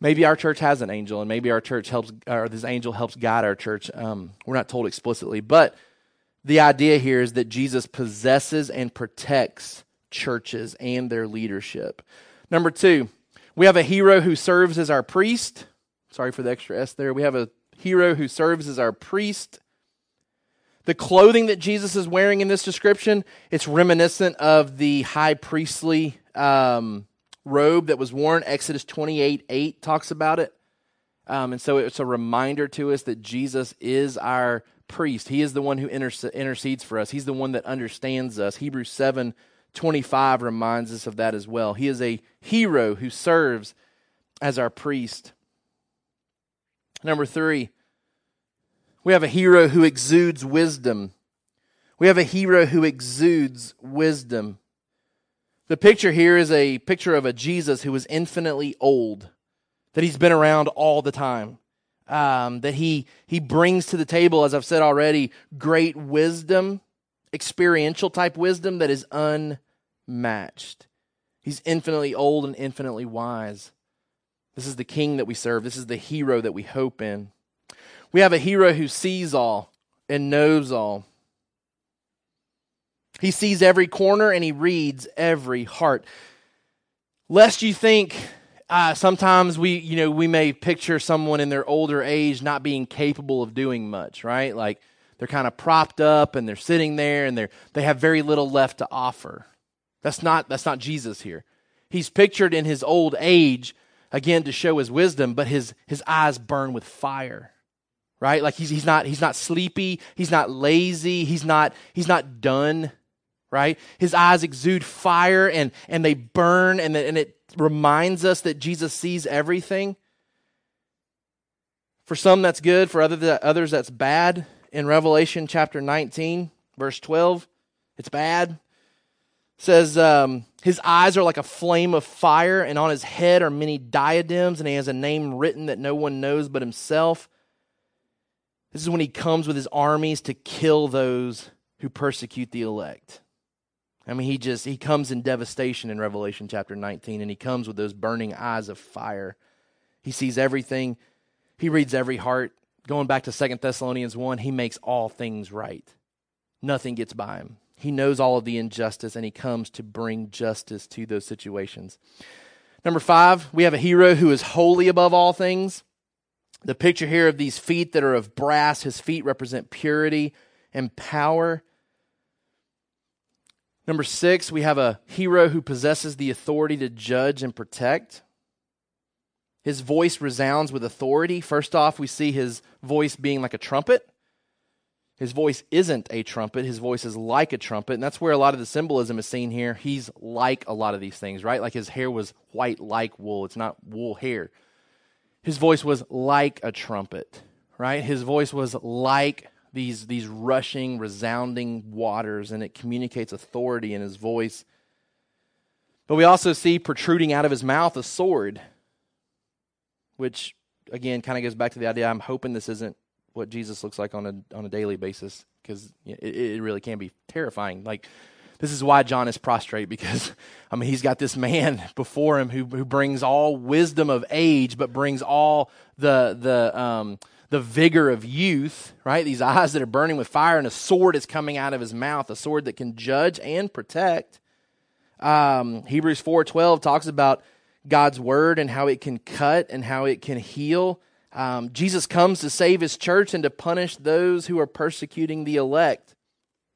Maybe our church has an angel, and maybe our church helps, or this angel helps guide our church. Um, we're not told explicitly, but the idea here is that Jesus possesses and protects churches and their leadership. Number two, we have a hero who serves as our priest. Sorry for the extra S there. We have a hero who serves as our priest. The clothing that Jesus is wearing in this description, it's reminiscent of the high priestly um, robe that was worn. Exodus 28 8 talks about it. Um, and so it's a reminder to us that Jesus is our priest. He is the one who intercedes for us, He's the one that understands us. Hebrews 7 25 reminds us of that as well. He is a hero who serves as our priest. Number three, we have a hero who exudes wisdom. We have a hero who exudes wisdom. The picture here is a picture of a Jesus who is infinitely old, that he's been around all the time. Um, that he he brings to the table, as I've said already, great wisdom experiential type wisdom that is unmatched. He's infinitely old and infinitely wise. This is the king that we serve. This is the hero that we hope in. We have a hero who sees all and knows all. He sees every corner and he reads every heart. Lest you think uh, sometimes we, you know, we may picture someone in their older age not being capable of doing much, right? Like they're kind of propped up and they're sitting there and they're they have very little left to offer. That's not that's not Jesus here. He's pictured in his old age again to show his wisdom, but his his eyes burn with fire. Right? Like he's he's not he's not sleepy, he's not lazy, he's not he's not done. Right? His eyes exude fire and and they burn and and it reminds us that Jesus sees everything. For some that's good, for other others that's bad in Revelation chapter 19, verse 12. It's bad. It says, um, His eyes are like a flame of fire, and on his head are many diadems, and he has a name written that no one knows but himself. This is when he comes with his armies to kill those who persecute the elect. I mean, he just he comes in devastation in Revelation chapter 19, and he comes with those burning eyes of fire. He sees everything. He reads every heart going back to Second Thessalonians 1, he makes all things right. Nothing gets by him. He knows all of the injustice and he comes to bring justice to those situations. Number five, we have a hero who is holy above all things. The picture here of these feet that are of brass, his feet represent purity and power. Number six, we have a hero who possesses the authority to judge and protect. His voice resounds with authority. First off, we see his voice being like a trumpet. His voice isn't a trumpet. His voice is like a trumpet. And that's where a lot of the symbolism is seen here. He's like a lot of these things, right? Like his hair was white like wool. It's not wool hair. His voice was like a trumpet, right? His voice was like these, these rushing, resounding waters, and it communicates authority in his voice. But we also see protruding out of his mouth a sword, which again kind of goes back to the idea I'm hoping this isn't what Jesus looks like on a on a daily basis because it, it really can be terrifying. Like this is why John is prostrate because I mean he's got this man before him who who brings all wisdom of age, but brings all the the um, the vigor of youth. Right, these eyes that are burning with fire, and a sword is coming out of his mouth, a sword that can judge and protect. Um, Hebrews four twelve talks about God's word and how it can cut and how it can heal. Um, Jesus comes to save his church and to punish those who are persecuting the elect.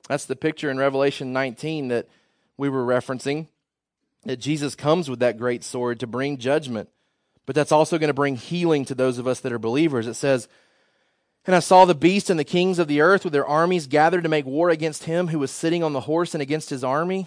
That's the picture in Revelation 19 that we were referencing. That Jesus comes with that great sword to bring judgment, but that's also going to bring healing to those of us that are believers. It says, And I saw the beast and the kings of the earth with their armies gathered to make war against him who was sitting on the horse and against his army.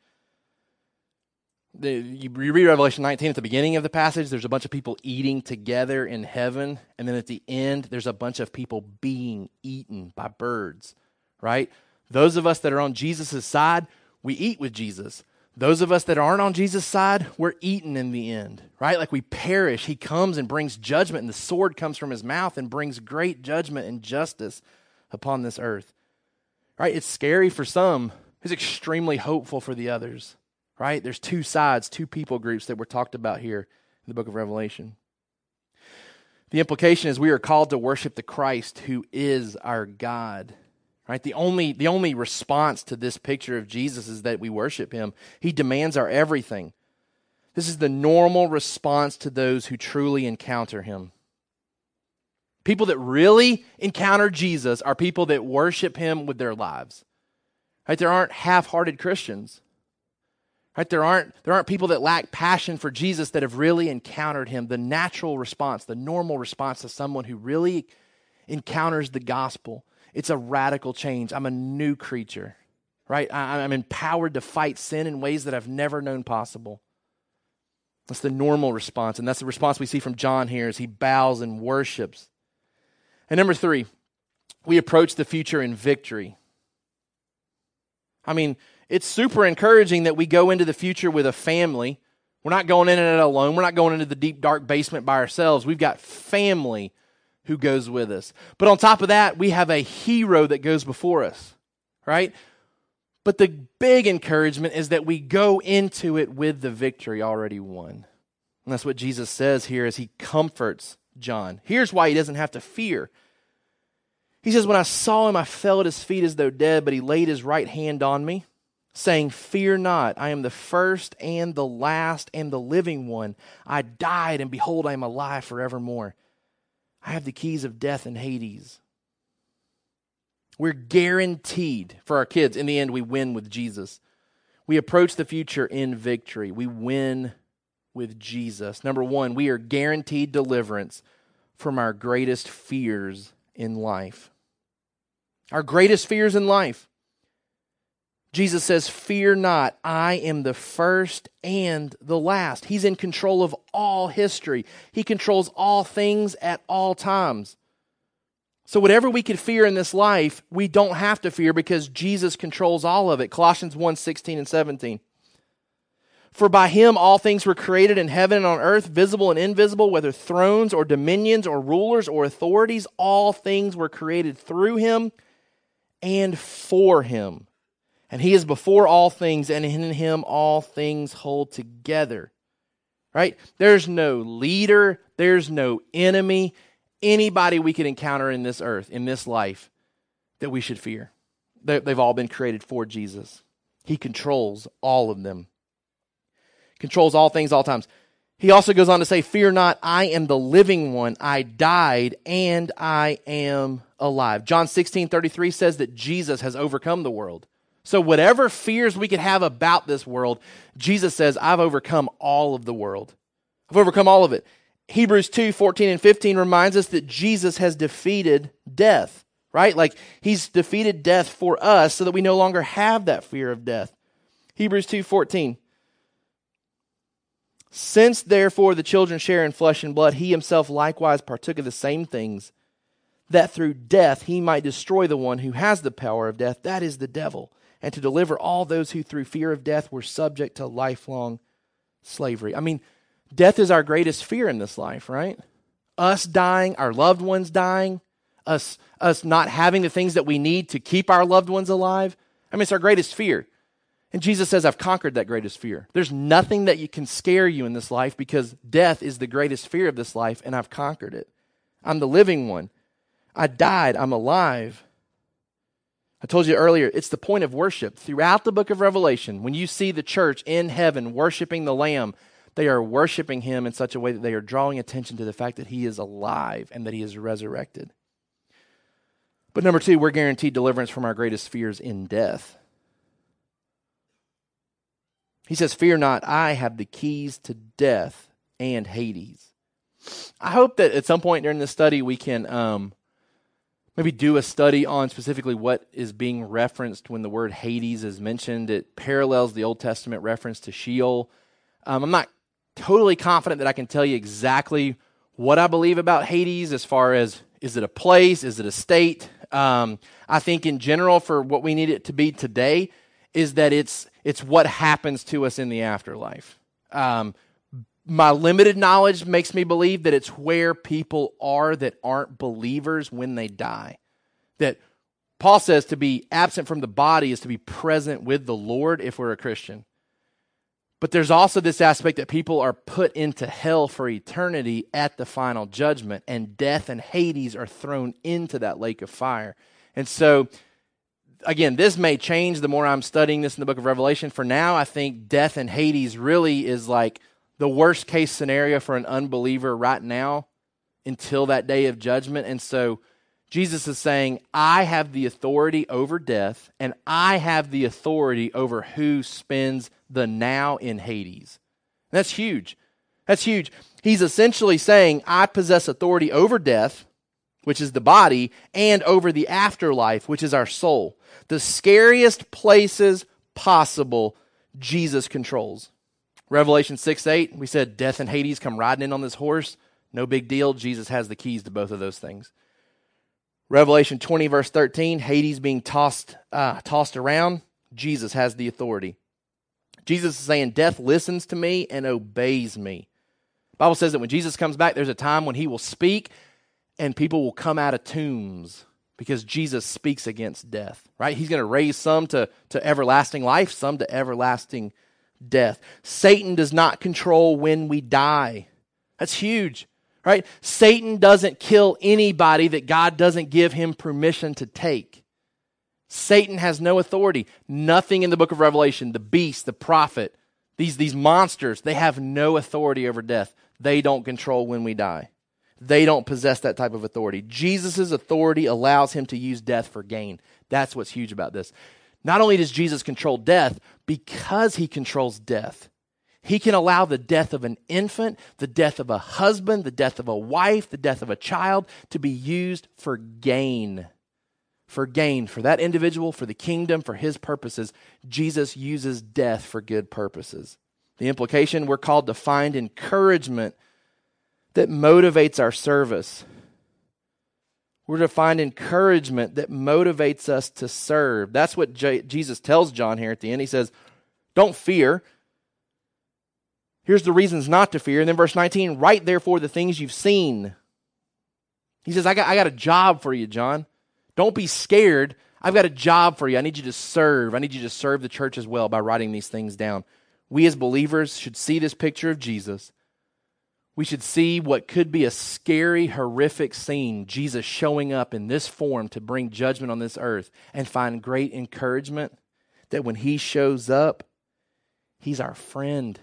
The, you read Revelation 19 at the beginning of the passage, there's a bunch of people eating together in heaven. And then at the end, there's a bunch of people being eaten by birds, right? Those of us that are on Jesus' side, we eat with Jesus. Those of us that aren't on Jesus' side, we're eaten in the end, right? Like we perish. He comes and brings judgment, and the sword comes from his mouth and brings great judgment and justice upon this earth. Right? It's scary for some, it's extremely hopeful for the others, right? There's two sides, two people groups that were talked about here in the book of Revelation. The implication is we are called to worship the Christ who is our God. Right? The only, the only response to this picture of Jesus is that we worship him. He demands our everything. This is the normal response to those who truly encounter him. People that really encounter Jesus are people that worship him with their lives. Right? There aren't half-hearted Christians. Right? There aren't, there aren't people that lack passion for Jesus that have really encountered him. The natural response, the normal response to someone who really encounters the gospel it's a radical change. I'm a new creature, right? I'm empowered to fight sin in ways that I've never known possible. That's the normal response. And that's the response we see from John here as he bows and worships. And number three, we approach the future in victory. I mean, it's super encouraging that we go into the future with a family. We're not going in it alone. We're not going into the deep, dark basement by ourselves. We've got family who goes with us. But on top of that, we have a hero that goes before us, right? But the big encouragement is that we go into it with the victory already won. And that's what Jesus says here as he comforts John. Here's why he doesn't have to fear. He says, When I saw him, I fell at his feet as though dead, but he laid his right hand on me, saying, Fear not, I am the first and the last and the living one. I died, and behold, I am alive forevermore. I have the keys of death and Hades. We're guaranteed for our kids, in the end, we win with Jesus. We approach the future in victory. We win with Jesus. Number one, we are guaranteed deliverance from our greatest fears in life. Our greatest fears in life. Jesus says, Fear not, I am the first and the last. He's in control of all history, He controls all things at all times. So, whatever we could fear in this life, we don't have to fear because Jesus controls all of it. Colossians 1 16 and 17. For by him all things were created in heaven and on earth, visible and invisible, whether thrones or dominions or rulers or authorities, all things were created through him and for him. And he is before all things, and in him all things hold together. right? There's no leader, there's no enemy, anybody we could encounter in this earth, in this life, that we should fear. They've all been created for Jesus. He controls all of them, controls all things, all times. He also goes on to say, Fear not, I am the living one. I died and I am alive. John 16 33 says that Jesus has overcome the world. So, whatever fears we could have about this world, Jesus says, I've overcome all of the world. I've overcome all of it. Hebrews 2 14 and 15 reminds us that Jesus has defeated death, right? Like he's defeated death for us so that we no longer have that fear of death. Hebrews 2 14. Since therefore the children share in flesh and blood, he himself likewise partook of the same things, that through death he might destroy the one who has the power of death, that is the devil, and to deliver all those who through fear of death were subject to lifelong slavery. I mean, death is our greatest fear in this life, right? Us dying, our loved ones dying, us us not having the things that we need to keep our loved ones alive. I mean, it's our greatest fear. And Jesus says, I've conquered that greatest fear. There's nothing that you can scare you in this life because death is the greatest fear of this life, and I've conquered it. I'm the living one. I died. I'm alive. I told you earlier, it's the point of worship. Throughout the book of Revelation, when you see the church in heaven worshiping the Lamb, they are worshiping him in such a way that they are drawing attention to the fact that he is alive and that he is resurrected. But number two, we're guaranteed deliverance from our greatest fears in death. He says, Fear not, I have the keys to death and Hades. I hope that at some point during this study we can um, maybe do a study on specifically what is being referenced when the word Hades is mentioned. It parallels the Old Testament reference to Sheol. Um, I'm not totally confident that I can tell you exactly what I believe about Hades as far as is it a place, is it a state? Um, I think in general, for what we need it to be today, is that it's it's what happens to us in the afterlife. Um, my limited knowledge makes me believe that it's where people are that aren't believers when they die. That Paul says to be absent from the body is to be present with the Lord if we're a Christian. But there's also this aspect that people are put into hell for eternity at the final judgment, and death and Hades are thrown into that lake of fire. And so again, this may change the more I'm studying this in the book of Revelation. For now, I think death and Hades really is like the worst case scenario for an unbeliever right now until that day of judgment. And so Jesus is saying, I have the authority over death, and I have the authority over who spends the now in Hades. And that's huge. That's huge. He's essentially saying, I possess authority over death, which is the body, and over the afterlife, which is our soul the scariest places possible, Jesus controls. Revelation 6 8, we said death and Hades come riding in on this horse. No big deal. Jesus has the keys to both of those things. Revelation 20, verse 13, Hades being tossed, uh, tossed around. Jesus has the authority. Jesus is saying, Death listens to me and obeys me. Bible says that when Jesus comes back, there's a time when he will speak and people will come out of tombs because Jesus speaks against death, right? He's going to raise some to, to everlasting life, some to everlasting death. Satan does not control when we die. That's huge, right? Satan doesn't kill anybody that God doesn't give him permission to take. Satan has no authority. Nothing in the book of Revelation, the beast, the prophet, these, these monsters, they have no authority over death. They don't control when we die they don't possess that type of authority. Jesus' authority allows him to use death for gain. That's what's huge about this. Not only does Jesus control death, because he controls death, he can allow the death of an infant, the death of a husband, the death of a wife, the death of a child to be used for gain. For gain, for that individual, for the kingdom, for his purposes. Jesus uses death for good purposes. The implication we're called to find encouragement that motivates our service. We're to find encouragement that motivates us to serve. That's what J- Jesus tells John here at the end. He says, Don't fear. Here's the reasons not to fear. And then verse 19, write therefore the things you've seen. He says, I got, I got a job for you, John. Don't be scared. I've got a job for you. I need you to serve. I need you to serve the church as well by writing these things down. We as believers should see this picture of Jesus We should see what could be a scary, horrific scene Jesus showing up in this form to bring judgment on this earth and find great encouragement that when he shows up, he's our friend,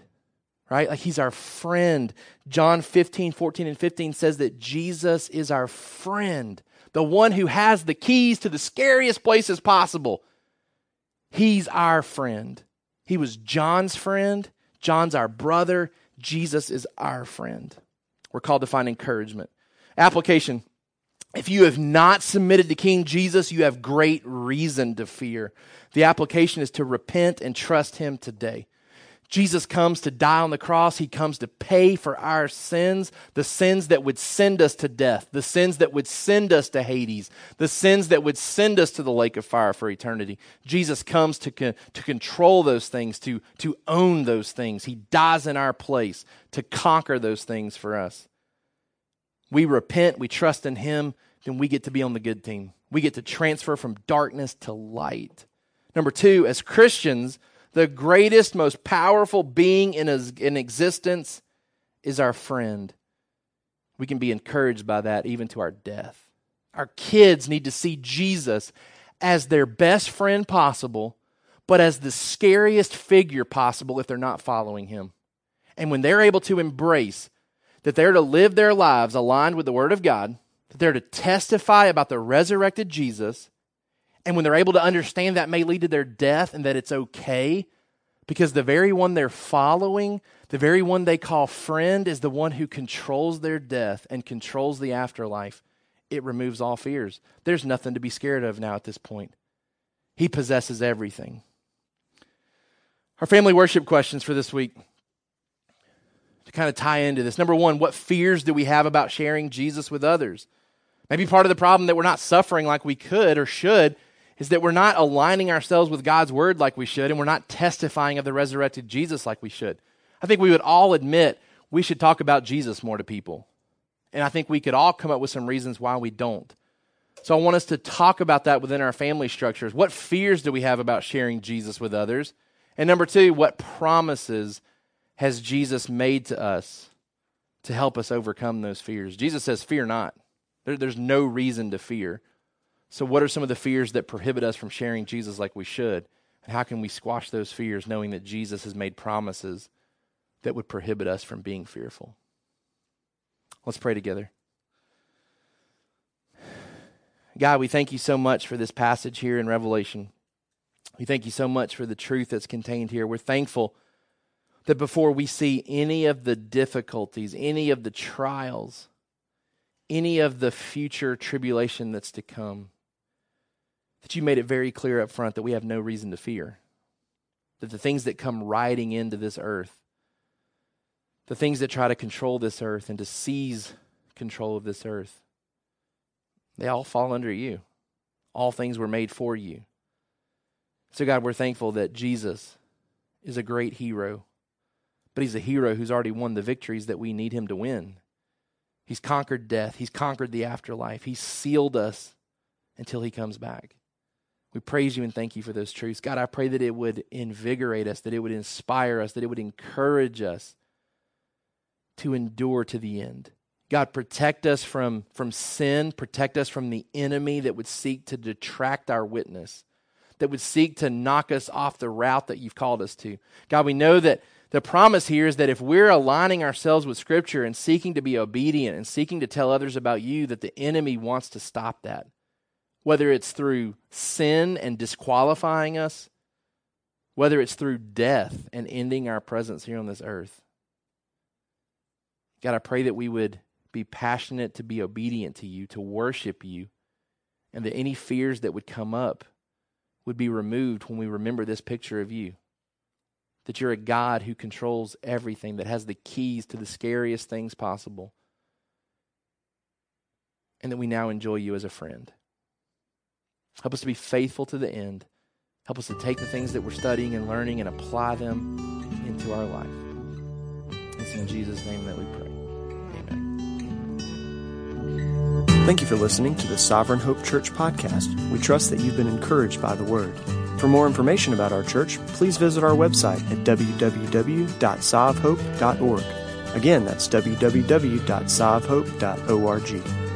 right? Like he's our friend. John 15, 14, and 15 says that Jesus is our friend, the one who has the keys to the scariest places possible. He's our friend. He was John's friend. John's our brother. Jesus is our friend. We're called to find encouragement. Application if you have not submitted to King Jesus, you have great reason to fear. The application is to repent and trust Him today. Jesus comes to die on the cross. He comes to pay for our sins, the sins that would send us to death, the sins that would send us to Hades, the sins that would send us to the lake of fire for eternity. Jesus comes to, to control those things, to, to own those things. He dies in our place to conquer those things for us. We repent, we trust in Him, then we get to be on the good team. We get to transfer from darkness to light. Number two, as Christians, the greatest, most powerful being in, in existence is our friend. We can be encouraged by that even to our death. Our kids need to see Jesus as their best friend possible, but as the scariest figure possible if they're not following him. And when they're able to embrace that they're to live their lives aligned with the Word of God, that they're to testify about the resurrected Jesus, and when they're able to understand that may lead to their death and that it's okay, because the very one they're following, the very one they call friend, is the one who controls their death and controls the afterlife, it removes all fears. There's nothing to be scared of now at this point. He possesses everything. Our family worship questions for this week to kind of tie into this. Number one, what fears do we have about sharing Jesus with others? Maybe part of the problem that we're not suffering like we could or should is that we're not aligning ourselves with God's word like we should, and we're not testifying of the resurrected Jesus like we should. I think we would all admit we should talk about Jesus more to people. And I think we could all come up with some reasons why we don't. So I want us to talk about that within our family structures. What fears do we have about sharing Jesus with others? And number two, what promises has Jesus made to us to help us overcome those fears? Jesus says, Fear not. There, there's no reason to fear. So, what are some of the fears that prohibit us from sharing Jesus like we should? And how can we squash those fears knowing that Jesus has made promises that would prohibit us from being fearful? Let's pray together. God, we thank you so much for this passage here in Revelation. We thank you so much for the truth that's contained here. We're thankful that before we see any of the difficulties, any of the trials, any of the future tribulation that's to come, that you made it very clear up front that we have no reason to fear. That the things that come riding into this earth, the things that try to control this earth and to seize control of this earth, they all fall under you. All things were made for you. So, God, we're thankful that Jesus is a great hero, but he's a hero who's already won the victories that we need him to win. He's conquered death, he's conquered the afterlife, he's sealed us until he comes back. We praise you and thank you for those truths. God, I pray that it would invigorate us, that it would inspire us, that it would encourage us to endure to the end. God, protect us from, from sin, protect us from the enemy that would seek to detract our witness, that would seek to knock us off the route that you've called us to. God, we know that the promise here is that if we're aligning ourselves with Scripture and seeking to be obedient and seeking to tell others about you, that the enemy wants to stop that whether it's through sin and disqualifying us, whether it's through death and ending our presence here on this earth. God, I pray that we would be passionate to be obedient to you, to worship you, and that any fears that would come up would be removed when we remember this picture of you. That you're a God who controls everything, that has the keys to the scariest things possible, and that we now enjoy you as a friend. Help us to be faithful to the end. Help us to take the things that we're studying and learning and apply them into our life. It's in Jesus' name that we pray. Amen. Thank you for listening to the Sovereign Hope Church podcast. We trust that you've been encouraged by the word. For more information about our church, please visit our website at www.sovhope.org. Again, that's www.sovhope.org.